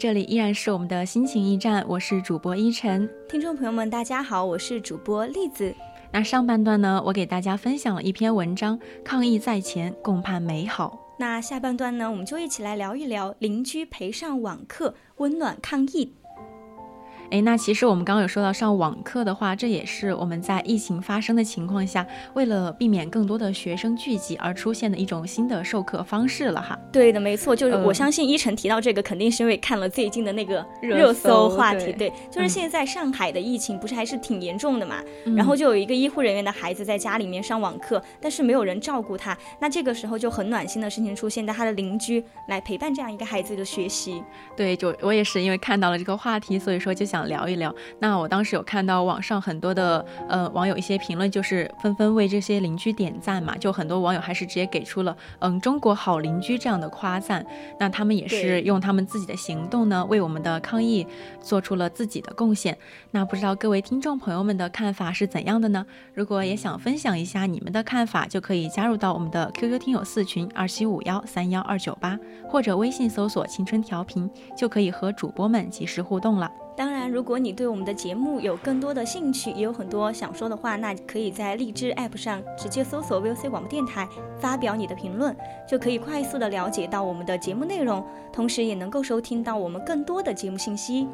这里依然是我们的心情驿站，我是主播依晨。听众朋友们，大家好，我是主播栗子。那上半段呢，我给大家分享了一篇文章，抗疫在前，共盼美好。那下半段呢，我们就一起来聊一聊邻居陪上网课，温暖抗疫。哎，那其实我们刚刚有说到上网课的话，这也是我们在疫情发生的情况下，为了避免更多的学生聚集而出现的一种新的授课方式了哈。对的，没错，就是我相信依晨提到这个，肯定是因为看了最近的那个热搜话题。对，就是现在上海的疫情不是还是挺严重的嘛，然后就有一个医护人员的孩子在家里面上网课，但是没有人照顾他，那这个时候就很暖心的事情出现，在他的邻居来陪伴这样一个孩子的学习。对，就我也是因为看到了这个话题，所以说就想。聊一聊，那我当时有看到网上很多的呃网友一些评论，就是纷纷为这些邻居点赞嘛，就很多网友还是直接给出了嗯中国好邻居这样的夸赞。那他们也是用他们自己的行动呢，为我们的抗疫做出了自己的贡献。那不知道各位听众朋友们的看法是怎样的呢？如果也想分享一下你们的看法，就可以加入到我们的 QQ 听友四群二七五幺三幺二九八，或者微信搜索青春调频，就可以和主播们及时互动了。当然，如果你对我们的节目有更多的兴趣，也有很多想说的话，那可以在荔枝 App 上直接搜索 VOC 广播电台，发表你的评论，就可以快速的了解到我们的节目内容，同时也能够收听到我们更多的节目信息。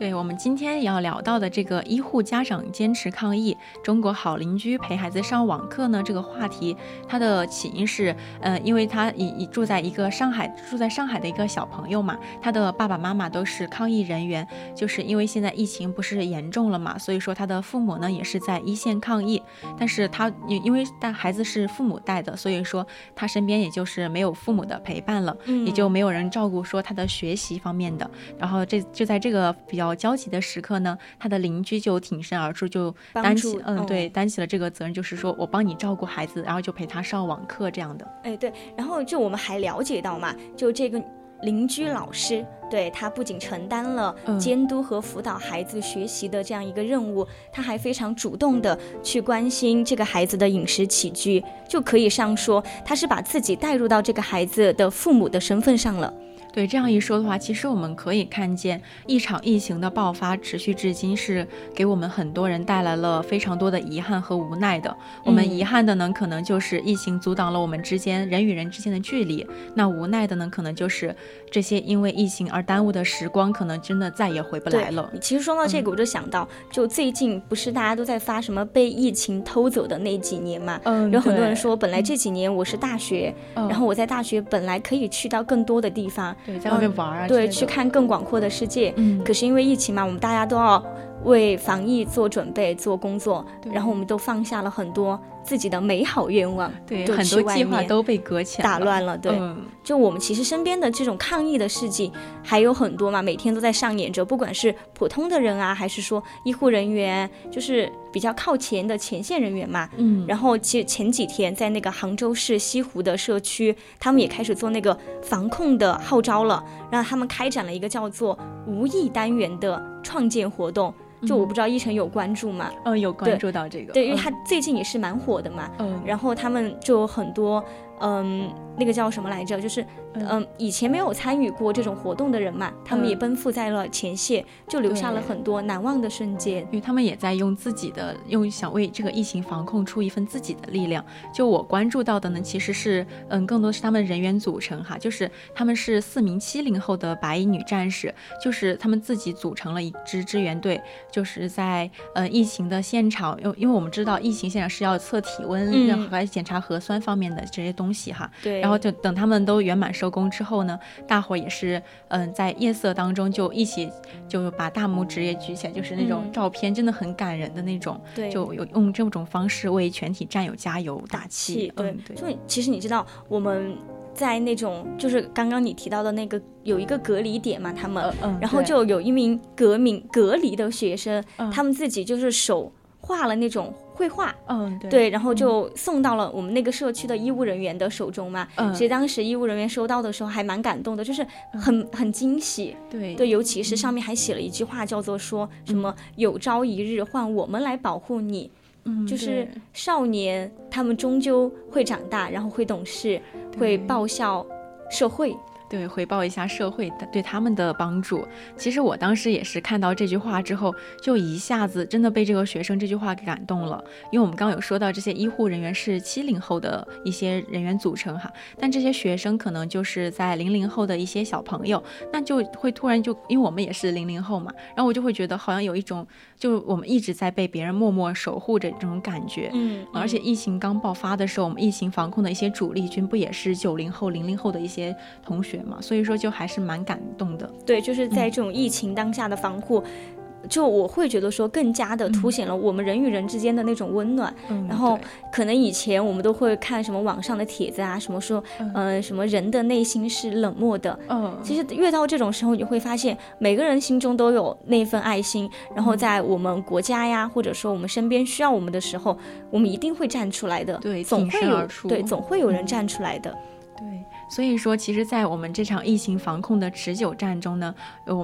对我们今天要聊到的这个医护家长坚持抗疫，中国好邻居陪孩子上网课呢？这个话题它的起因是，呃，因为他以以住在一个上海住在上海的一个小朋友嘛，他的爸爸妈妈都是抗疫人员，就是因为现在疫情不是严重了嘛，所以说他的父母呢也是在一线抗疫，但是他因因为带孩子是父母带的，所以说他身边也就是没有父母的陪伴了，也就没有人照顾说他的学习方面的，然后这就在这个比较。焦急的时刻呢，他的邻居就挺身而出，就担起，嗯，对，担起了这个责任，就是说我帮你照顾孩子，然后就陪他上网课这样的。哎，对，然后就我们还了解到嘛，就这个邻居老师，对他不仅承担了监督和辅导孩子学习的这样一个任务，他还非常主动的去关心这个孩子的饮食起居，就可以上说他是把自己带入到这个孩子的父母的身份上了。对这样一说的话，其实我们可以看见一场疫情的爆发持续至今，是给我们很多人带来了非常多的遗憾和无奈的。我们遗憾的呢，可能就是疫情阻挡了我们之间人与人之间的距离；那无奈的呢，可能就是这些因为疫情而耽误的时光，可能真的再也回不来了。其实说到这个，我就想到，就最近不是大家都在发什么被疫情偷走的那几年嘛？嗯，有很多人说，本来这几年我是大学，然后我在大学本来可以去到更多的地方。对，在外面玩啊，对，去看更广阔的世界。嗯，可是因为疫情嘛，我们大家都要为防疫做准备、做工作，然后我们都放下了很多。自己的美好愿望，对很多计划都被搁浅、打乱了。对，就我们其实身边的这种抗疫的事迹还有很多嘛，每天都在上演着。不管是普通的人啊，还是说医护人员，就是比较靠前的前线人员嘛。嗯。然后其实前几天在那个杭州市西湖的社区，他们也开始做那个防控的号召了，让他们开展了一个叫做“无疫单元”的创建活动。就我不知道一晨有关注吗？嗯，有关注到这个。对，因为他最近也是蛮火的嘛。嗯。然后他们就很多嗯，那个叫什么来着？就是嗯，以前没有参与过这种活动的人嘛，他们也奔赴在了前线，就留下了很多难忘的瞬间。因为他们也在用自己的，用想为这个疫情防控出一份自己的力量。就我关注到的呢，其实是嗯，更多是他们人员组成哈，就是他们是四名七零后的白衣女战士，就是他们自己组成了一支支援队，就是在呃疫情的现场，因因为我们知道疫情现场是要测体温，然后还检查核酸方面的这些东西哈。对。然后就等他们都圆满收工之后呢，大伙儿也是嗯，在夜色当中就一起就把大拇指也举起来，就是那种照片，真的很感人的那种。对。就有用这种方式为全体战友加油打气。对对。就其实你知道我们在那种就是刚刚你提到的那个有一个隔离点嘛，他们，嗯然后就有一名革命隔离的学生，他们自己就是手画了那种。绘画，嗯，对，然后就送到了我们那个社区的医务人员的手中嘛。嗯，其实当时医务人员收到的时候还蛮感动的，就是很很惊喜。对。对，尤其是上面还写了一句话，叫做说什么“有朝一日换我们来保护你”。嗯，就是少年他们终究会长大，然后会懂事，会报效社会。对，回报一下社会的对他们的帮助。其实我当时也是看到这句话之后，就一下子真的被这个学生这句话给感动了。因为我们刚刚有说到，这些医护人员是七零后的一些人员组成哈，但这些学生可能就是在零零后的一些小朋友，那就会突然就，因为我们也是零零后嘛，然后我就会觉得好像有一种，就我们一直在被别人默默守护着这种感觉。嗯，而且疫情刚爆发的时候，我们疫情防控的一些主力军不也是九零后、零零后的一些同学。嘛，所以说就还是蛮感动的。对，就是在这种疫情当下的防护，就我会觉得说更加的凸显了我们人与人之间的那种温暖。嗯，然后可能以前我们都会看什么网上的帖子啊，什么说，嗯，什么人的内心是冷漠的。嗯，其实越到这种时候，你会发现每个人心中都有那份爱心。然后在我们国家呀，或者说我们身边需要我们的时候，我们一定会站出来的。对，总会有对，总会有人站出来的。对。所以说，其实，在我们这场疫情防控的持久战中呢，有，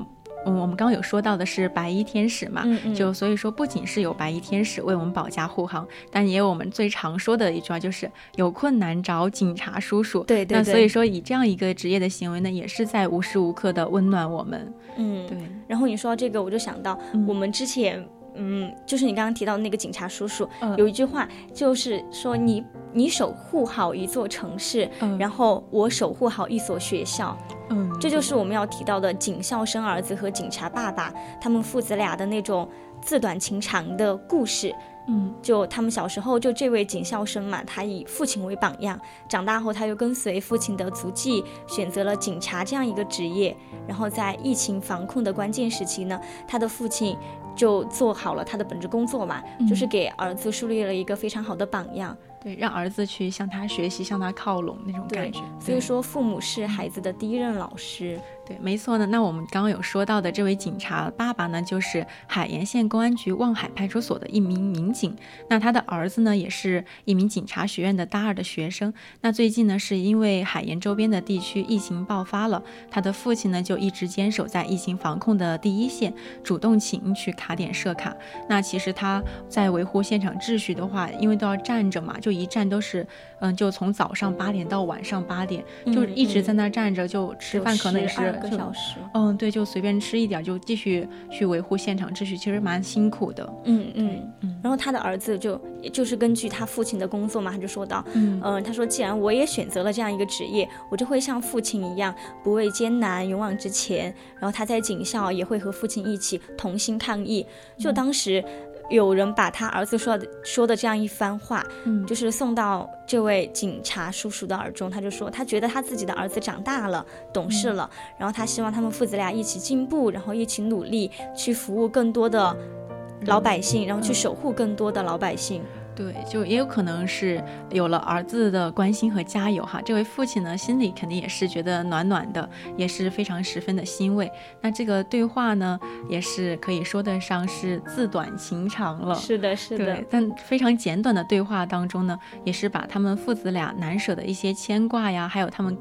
嗯，我们刚刚有说到的是白衣天使嘛，就所以说，不仅是有白衣天使为我们保驾护航，但也有我们最常说的一句话，就是有困难找警察叔叔。对对。那所以说，以这样一个职业的行为呢，也是在无时无刻的温暖我们。嗯，对。然后你说到这个，我就想到我们之前。嗯，就是你刚刚提到的那个警察叔叔，有一句话就是说你你守护好一座城市，然后我守护好一所学校，嗯，这就是我们要提到的警校生儿子和警察爸爸他们父子俩的那种自短情长的故事。嗯，就他们小时候就这位警校生嘛，他以父亲为榜样，长大后他又跟随父亲的足迹，选择了警察这样一个职业。然后在疫情防控的关键时期呢，他的父亲。就做好了他的本职工作嘛，就是给儿子树立了一个非常好的榜样。对，让儿子去向他学习，向他靠拢那种感觉。所以说，父母是孩子的第一任老师。对，没错呢。那我们刚刚有说到的这位警察爸爸呢，就是海盐县公安局望海派出所的一名民警。那他的儿子呢，也是一名警察学院的大二的学生。那最近呢，是因为海盐周边的地区疫情爆发了，他的父亲呢就一直坚守在疫情防控的第一线，主动请去卡点设卡。那其实他在维护现场秩序的话，因为都要站着嘛，就一站都是，嗯，就从早上八点到晚上八点，就一直在那站着，就吃饭可能也是。个小时，嗯，对，就随便吃一点，就继续去维护现场秩序，其实蛮辛苦的。嗯嗯嗯。然后他的儿子就就是根据他父亲的工作嘛，他就说到，嗯，他说既然我也选择了这样一个职业，我就会像父亲一样不畏艰难，勇往直前。然后他在警校也会和父亲一起同心抗疫。就当时。有人把他儿子说的说的这样一番话，嗯，就是送到这位警察叔叔的耳中，他就说他觉得他自己的儿子长大了，懂事了，然后他希望他们父子俩一起进步，然后一起努力去服务更多的老百姓，然后去守护更多的老百姓。对，就也有可能是有了儿子的关心和加油哈，这位父亲呢心里肯定也是觉得暖暖的，也是非常十分的欣慰。那这个对话呢，也是可以说得上是自短情长了。是的，是的。但非常简短的对话当中呢，也是把他们父子俩难舍的一些牵挂呀，还有他们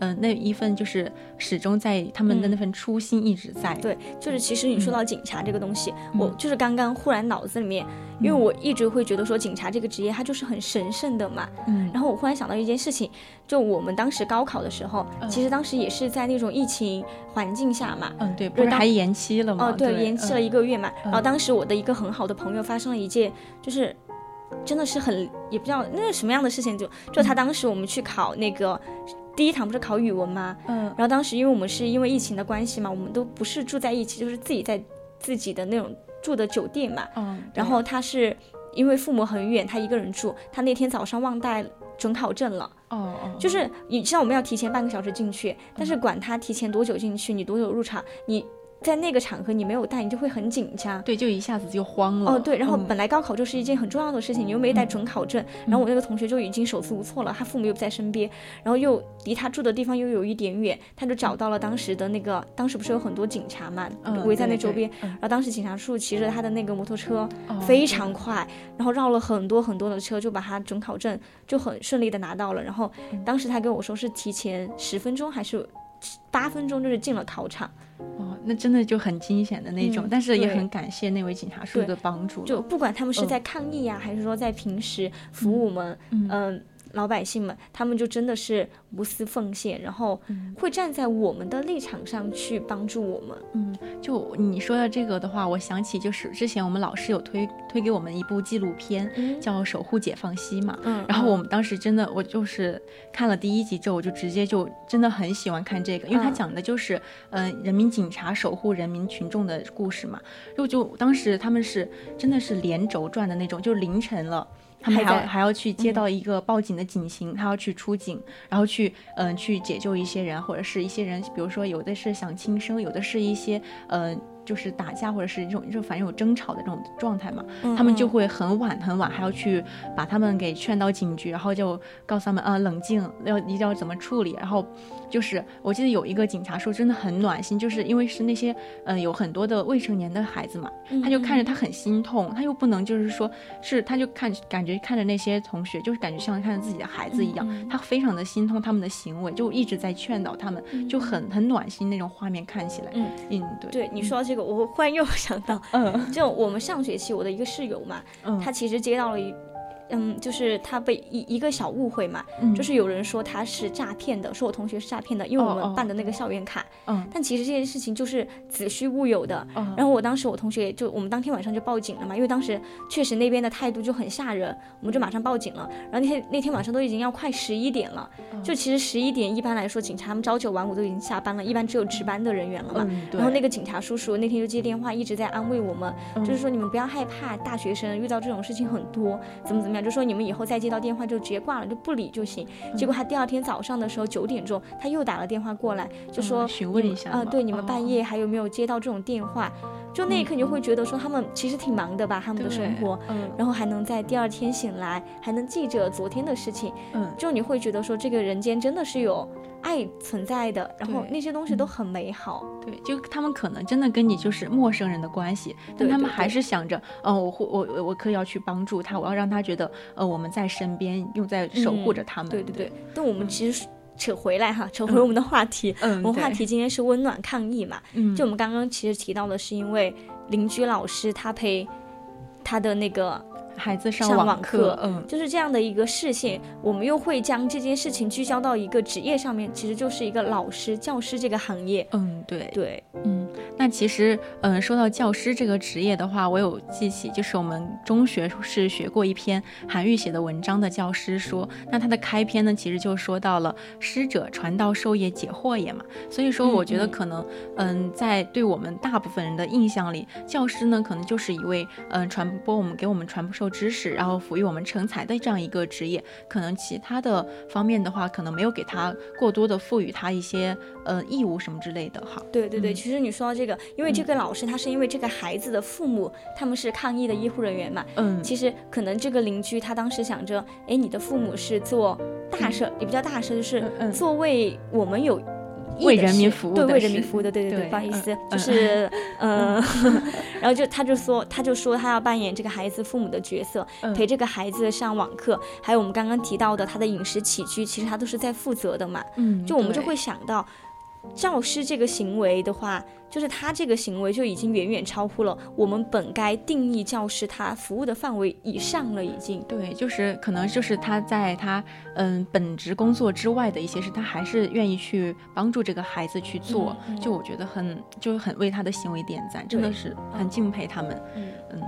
嗯、那一份就是始终在他们的那份初心一直在。对，就是其实你说到警察这个东西，我嗯就是刚刚忽然脑子里面，因为我一直会觉得说警察这个职业它就是很神圣的嘛。嗯，然后我忽然想到一件事情，就我们当时高考的时候，嗯其实当时也是在那种疫情环境下嘛。嗯，对，不是还延期了吗？哦，对，延期了一个。月嘛。然后嗯当时我的一个很好的朋友发生了一件，就是真的是很也不知道那是什么样的事情，就就他当时我们去考那个第一堂不是考语文吗？嗯然后当时因为我们是因为疫情的关系嘛，我们都不是住在一起，就是自己在自己的那种住的酒店嘛。嗯，然后他是因为父母很远，他一个人住，他那天早上忘带准考证了。哦哦，就是你知道我们要提前半个小时进去，但是管他提前多久进去，你多久入场，你在那个场合你没有带，你就会很紧张。对，就一下子就慌了。哦，对，然后嗯本来高考就是一件很重要的事情，你又没带准考证，然后我那个同学就已经手足无措了，他父母又不在身边，然后又离他住的地方又有一点远，他就找到了当时的那个，当时不是有很多警察嘛，嗯围在那周边，嗯然后当时警察叔叔骑着他的那个摩托车，哦非常快，然后绕了很多很多的车，就把他准考证就很顺利的拿到了。然后嗯当时他跟我说是提前十分钟还是八分钟，就是进了考场。哦，那真的就很惊险的那种，嗯但是也很感谢那位警察叔叔的帮助。就不管他们是嗯在抗议呀、还是说在平时服务我们，嗯嗯、老百姓们，他们就真的是无私奉献，然后嗯会站在我们的立场上去帮助我们。嗯，就你说的这个的话，我想起就是之前我们老师有推推给我们一部纪录片，嗯叫《守护解放西》嘛。嗯，然后我们当时真的，我就是看了第一集之后，我就直接就真的很喜欢看这个，因为它嗯讲的就是，嗯、人民警察守护人民群众的故事嘛。就就当时他们是真的是连轴转的那种，就凌晨了。他们还在还要还要去接到一个报警的警情，他要去出警，然后去嗯、去解救一些人，或者是一些人，比如说有的是想轻生，有的是一些呃就是打架或者是这种就反正有争吵的这种状态嘛，嗯他们就嗯会很晚很晚还要去把他们给劝到警局，然后就告诉他们啊冷静，要一定要怎么处理。然后就是我记得有一个警察说真的很暖心，就是因为是那些呃有很多的未成年的孩子嘛，嗯他就看着他很心痛，他又不能就是说是他就看感觉看着那些同学，就是感觉像看着自己的孩子一样，嗯他非常的心痛他们的行为，就一直在劝导他们，就很很暖心那种画面看起来，嗯嗯对。对你说到这个，我忽然又想到，嗯。就我们上学期我的一个室友嘛，嗯。他其实接到了一。嗯，就是他被一一个小误会嘛，嗯就是有人说他是诈骗的，说我同学是诈骗的，因为我们办的那个校园卡，嗯但其实这件事情就是子虚乌有的。哦然后我当时我同学就我们当天晚上就报警了嘛，因为当时确实那边的态度就很吓人，我们就马上报警了。然后那天那天晚上都已经要快十一点了，哦就其实十一点一般来说警察他们朝九晚五都已经下班了，一般只有值班的人员了嘛。嗯，然后那个警察叔叔那天就接电话，一直在安慰我们，嗯就是说你们不要害怕，大学生遇到这种事情很多，怎么怎么样，就说你们以后再接到电话就直接挂了，就不理就行。嗯结果他第二天早上的时候九点钟，他又打了电话过来，就说嗯询问一下啊对，你们哦半夜还有没有接到这种电话？就那一刻你就会觉得说他们其实挺忙的吧，他们的生活。嗯然后还能在第二天醒来，还能记着昨天的事情，嗯就你会觉得说这个人间真的是有爱存在的，然后那些东西都嗯。很美好。对，就他们可能真的跟你就是陌生人的关系，但他们还是想着，嗯、我会我我我可以要去帮助他，我要让他觉得，呃，我们在身边，又在守护着他们。对对对，但我们其实扯回来哈，扯回我们的话题，嗯，我们话，题今天是温暖抗疫嘛，嗯，就我们刚刚其实提到的是因为邻居老师他陪他的那个孩子上上网网课嗯，就是这样的一个视线，我们又会将这件事情聚焦到一个职业上面，其实就是一个老师、教师这个行业。嗯，对，对，嗯，那其实，嗯，说到教师这个职业的话，我有记起，就是我们中学是学过一篇韩愈写的文章的教师说，那他的开篇呢，其实就说到了师者，传道授业解惑也嘛。所以说，嗯我觉得嗯可能，嗯，在对我们大部分人的印象里，教师呢，可能就是一位，嗯，传播我们给我们传授知识，然后抚育我们成才的这样一个职业。可能其他的方面的话，可能没有给他过多的赋予他一些，呃，义务什么之类的哈。对对对，嗯。其实你说到这个，因为这个老师他是因为这个孩子的父母他们是抗疫的医护人员嘛，嗯，其实可能这个邻居他当时想着，哎，你的父母是做大事，也不叫大事，就是嗯嗯。做为我们有为人民，服务的为人民服务的，对对对，不好意思，就嗯是嗯，然后就他就说，他就说他要扮演这个孩子父母的角色，嗯。陪这个孩子上网课，还有我们刚刚提到的他的饮食起居，其实他都是在负责的嘛。嗯，就我们就会想到，教师这个行为的话，就是他这个行为就已经远远超乎了我们本该定义教师他服务的范围以上了，已经。对，就是可能就是他在他嗯本职工作之外的一些事，他还是愿意去帮助这个孩子去做，嗯嗯就我觉得很就是很为他的行为点赞，真的是很敬佩他们。嗯嗯。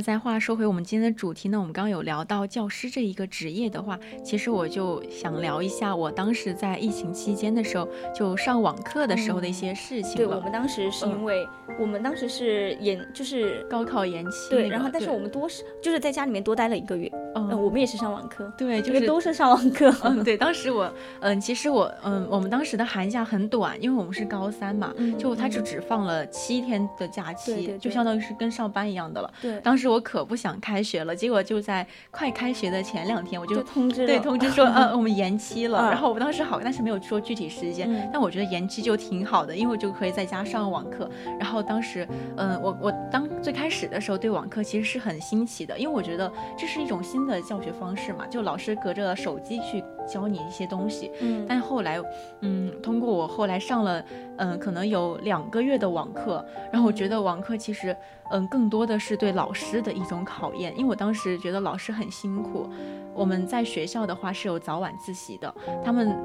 那再话说回我们今天的主题呢，我们刚刚有聊到教师这一个职业的话，其实我就想聊一下我当时在疫情期间的时候，就上网课的时候的一些事情对我。们当时是嗯因为、我们当时是延就是高考延期那对，然后但是我们多是就是在家里面多待了一个月，嗯嗯，我们也是上网课，对，就是都是上网课，嗯，对，当时我，嗯，其实我，嗯，我们当时的寒假很短，因为我们是高三嘛，嗯就他就嗯只放了七天的假期，对对对就相当于是跟上班一样的了。对，当时我可不想开学了，结果就在快开学的前两天，我就就通知，对通知说，嗯，我们延期了。嗯然后我当时好，但是没有说具体时间，嗯但我觉得延期就挺好的，因为我就可以在家上网课。然后当时，嗯、我我当最开始的时候对网课其实是很新奇的，因为我觉得这是一种新的教学方式嘛，就老师隔着手机去教你一些东西。嗯，但后来，嗯，通过我后来上了，嗯，可能有两个月的网课，然后我觉得网课其实，嗯，更多的是对老师的一种考验，因为我当时觉得老师很辛苦。我们在学校的话是有早晚自习的，他们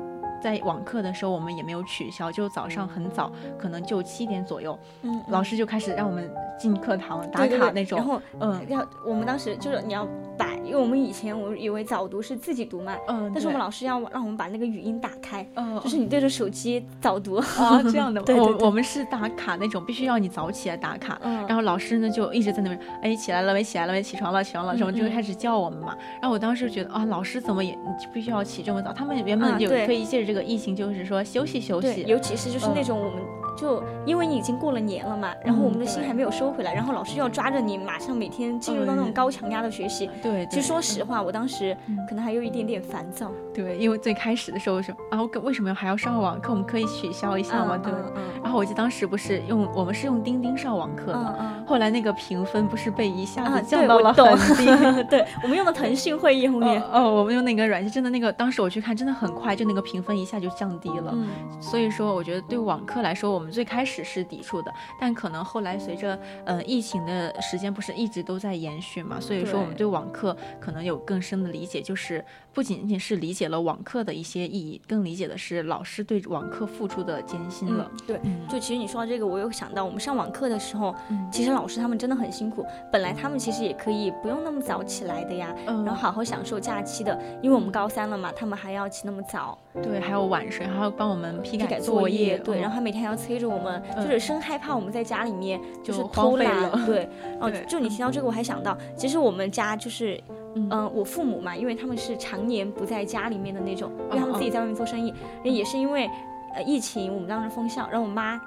在网课的时候我们也没有取消，就早上很早，可能就七点左右，嗯老师就开始让我们进课堂打卡那种。然后嗯要我们当时就是你要把，因为我们以前我以为早读是自己读嘛，嗯，但是我们老师要让我们把那个语音打开，嗯就是你对着手机早读。啊这样的，对对对我我们是打卡那种，必须要你早起来打卡。嗯，然后老师呢就一直在那边，哎，起来了没？起来了没？起床了，起床了，什么就开始叫我们嘛。然后我当时觉得啊，老师怎么也你必须要起这么早？他们原本有可以借着这个疫情，就是说休息休，息。尤其是就是那嗯种我们就因为你已经过了年了嘛，然后我们的心还没有收回来，然后老师又要抓着你，马上每天进入到那种嗯高强压的学习。对，其实说实话，我当时嗯可能还有一点点烦躁。对，因为最开始的时候是啊，我为什么还要上网课？我们可以取消一下吗？对。嗯然后我记得当时不是用我们是用钉钉上网课的，嗯嗯后来那个评分不是被一下啊，子降到了。对，我们用的腾讯会议后面。哦哦，我们用那个软件，真的那个当时我去看，真的很快，就那个评分一下就降低了。嗯所以说，我觉得对网课来说，我们最开始是抵触的，但可能后来随着呃疫情的时间不是一直都在延续嘛，所以说我们对对网课可能有更深的理解，就是不仅仅是理解了网课的一些意义，更理解的是老师对网课付出的艰辛了。嗯，对，嗯就其实你说到这个，我又想到我们上网课的时候，嗯其实老师他们真的很辛苦。本来他们其实也可以不用那么早起来的呀，嗯然后好好享受假期的，因为我们高三了嘛，他们还要起那么早对，还有晚睡，还要帮我们批改作业，对，嗯。然后他每天还要催着我们，嗯。就是生害怕我们在家里面就是偷懒，对，哦，就你提到这个，我还想到，其实我们家就是。嗯。嗯、我父母嘛，因为他们是常年不在家里面的那种，因为他们嗯自己在外面做生意，也是因为呃疫情，我们当时封校，然后我妈、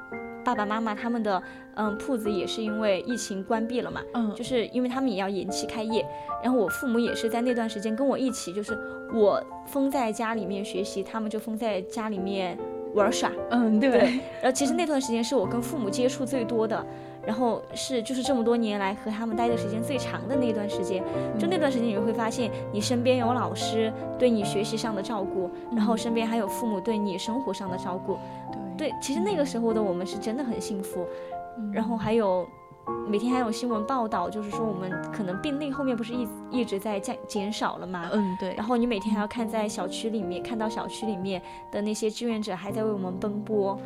爸爸妈妈他们的嗯铺子也是因为疫情关闭了嘛，嗯，就是因为他们也要延期开业，然后我父母也是在那段时间跟我一起，就是我封在家里面学习，他们就封在家里面玩耍。嗯，对，对 然后其实那段时间是我跟父母接触最多的，然后是就是这么多年来和他们待的时间最长的那段时间，就那段时间你会发现你身边有老师对你学习上的照顾，然后身边还有父母对你生活上的照顾。对，其实那个时候的我们是真的很幸福，然后还有。每天还有新闻报道，就是说我们可能病例后面不是一一直在降减少了吗？嗯，对。然后你每天还要看在小区里面，看到小区里面的那些志愿者还在为我们奔波，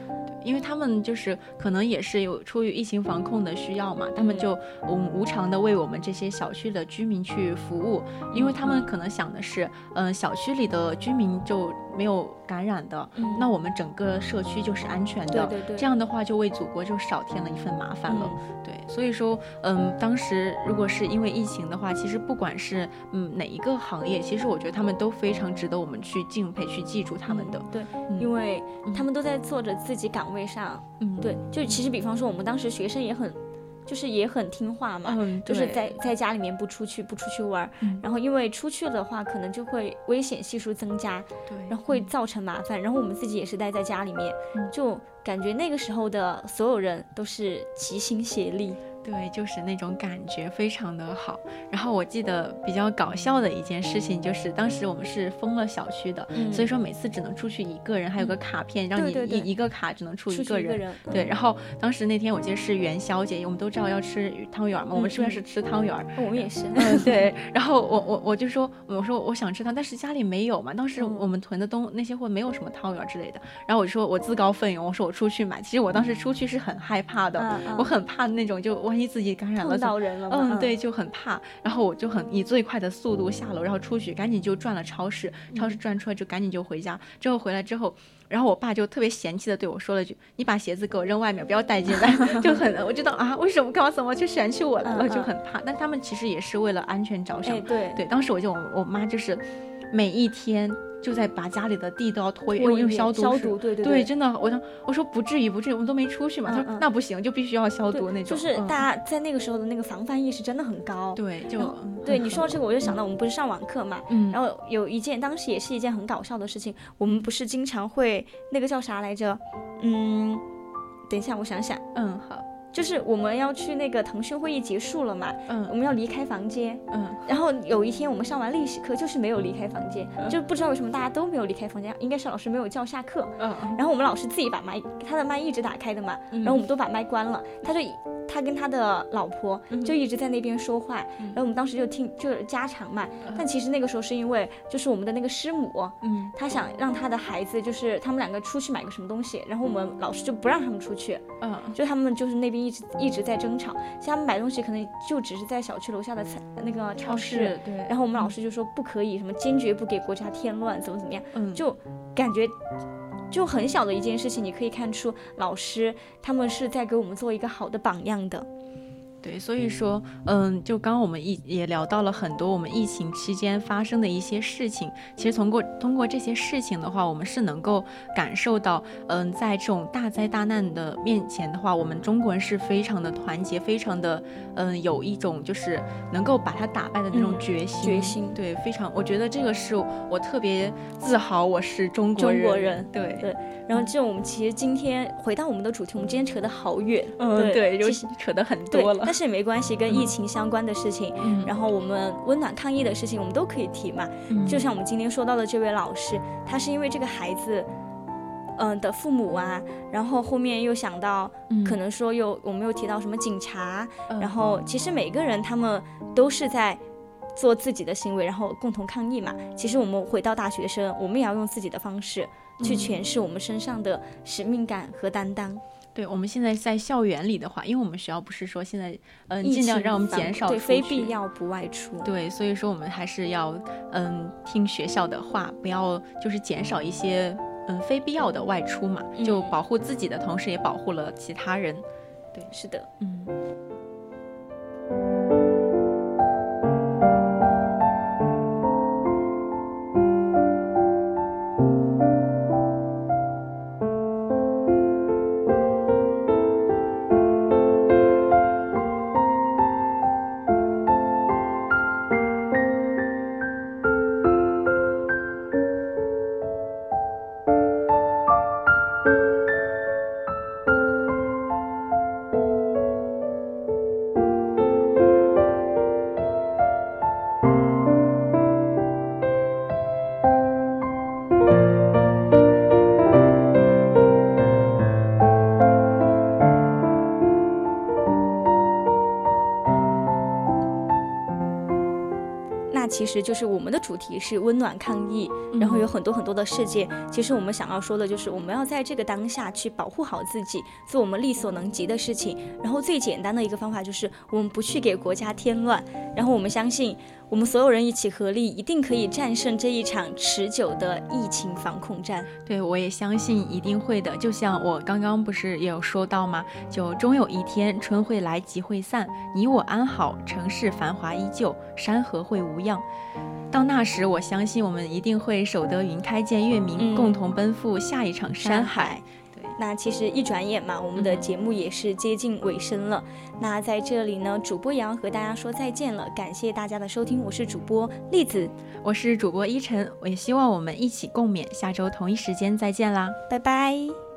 因为他们就是可能也是有出于疫情防控的需要嘛，他们就嗯无偿的为我们这些小区的居民去服务，因为他们可能想的是，嗯，小区里的居民就。没有感染的，嗯那我们整个社区就是安全的。对对对，这样的话就为祖国就少添了一份麻烦了。对，所以说，嗯，当时如果是因为疫情的话，其实不管是嗯哪一个行业，其实我觉得他们都非常值得我们去敬佩、去记住他们的。对，因为他们都在做着自己岗位上。嗯，对，就其实比方说我们当时学生也很。就是也很听话嘛，就是在在家里面不出去不出去玩，然后因为出去的话可能就会危险系数增加，对，然后会造成麻烦，然后我们自己也是待在家里面，就感觉那个时候的所有人都是齐心协力。对，就是那种感觉非常的好。然后我记得比较搞笑的一件事情，就是当时我们是封了小区的，所以说每次只能出去一个人，还有个卡片让你一一个卡只能出一个人。对，然后当时那天我记得是元宵节，我们都知道要吃汤圆嘛，我们这边是吃汤圆，我们也是。嗯，对。然后我我我就说，我说我想吃汤，但是家里没有嘛。当时我们囤的东那些货没有什么汤圆之类的。然后我就说我自告奋勇，我说我出去买。其实我当时出去是很害怕的，我很怕那种就我。万一自己感染了，到人了，嗯，对，就很怕。然后我就很以最快的速度下楼，然后出去，赶紧就转了超市，超市转出来就赶紧就回家。之后回来之后，然后我爸就特别嫌弃的对我说了句：“你把鞋子给我扔外面，不要带进来。”就很，我知道啊，为什么干嘛怎么就嫌弃我了？就很怕。但他们其实也是为了安全着想。对对，当时我就我妈就是每一天。就在把家里的地都要拖用用消毒消毒，对对对，真的，我说我说不至于不至于，我们都没出去嘛。他说那不行，就必须要消毒那种。就是大家在那个时候的那个防范意识真的很高。对，就对你说到这个，我就想到我们不是上网课嘛，然后有一件当时也是一件很搞笑的事情，我们不是经常会那个叫啥来着？嗯，等一下我想想。嗯，好。就是我们要去那个腾讯会议结束了嘛，嗯，我们要离开房间，嗯，然后有一天我们上完历史课就是没有离开房间，就不知道为什么大家都没有离开房间，应该是老师没有叫下课，嗯，然后我们老师自己把麦，他的麦一直打开的嘛，然后我们都把麦关了，他就。他跟他的老婆就一直在那边说话，然后我们当时就听就是家常嘛。但其实那个时候是因为就是我们的那个师母，嗯，他想让他的孩子就是他们两个出去买个什么东西，然后我们老师就不让他们出去，嗯，就他们就是那边一直一直在争吵，像他们买东西可能就只是在小区楼下的菜那个超市，对，然后我们老师就说不可以，什么坚决不给国家添乱，怎么怎么样，嗯，就感觉。就很小的一件事情，你可以看出老师他们是在给我们做一个好的榜样的。对，所以说，嗯，就刚刚我们一也聊到了很多我们疫情期间发生的一些事情。其实通过通过这些事情的话，我们是能够感受到，嗯，在这种大灾大难的面前的话，我们中国人是非常的团结，非常的，嗯，有一种就是能够把它打败的那种决心。决心，对，非常，我觉得这个是我特别自豪，我是中国人。中国人，对对。然后，就我们其实今天回到我们的主题，我们今天扯得好远，嗯，对，其实扯得很多了。但是也没关系，跟疫情相关的事情，然后我们温暖抗疫的事情，我们都可以提嘛。就像我们今天说到的这位老师，他是因为这个孩子，嗯的父母啊，然后后面又想到，可能说又我们又提到什么警察，然后其实每个人他们都是在做自己的行为，然后共同抗疫嘛。其实我们回到大学生，我们也要用自己的方式。去诠释我们身上的使命感和担当。对，我们现在在校园里的话，因为我们学校不是说现在，嗯，尽量让我们减少对，非必要不外出。对，所以说我们还是要，嗯，听学校的话，不要就是减少一些，嗯，非必要的外出嘛，就保护自己的同时，也保护了其他人。对，是的，嗯。其实就是我们的主题是温暖抗疫，嗯然后有很多很多的事件。其实我们想要说的就是，我们要在这个当下去保护好自己，做我们力所能及的事情。然后最简单的一个方法就是，我们不去给国家添乱。然后我们相信，我们所有人一起合力，一定可以战胜这一场持久的疫情防控战。对，我也相信一定会的。就像我刚刚不是也有说到吗？就终有一天，春会来，集会散，你我安好，城市繁华依旧，山河会无恙。到那时，我相信我们一定会守得云开见月明，嗯共同奔赴下一场山海。那其实一转眼嘛，我们的节目也是接近尾声了。那在这里呢，主播也要和大家说再见了，感谢大家的收听，我是主播栗子，我是主播依晨，我也希望我们一起共勉。下周同一时间再见啦。拜拜。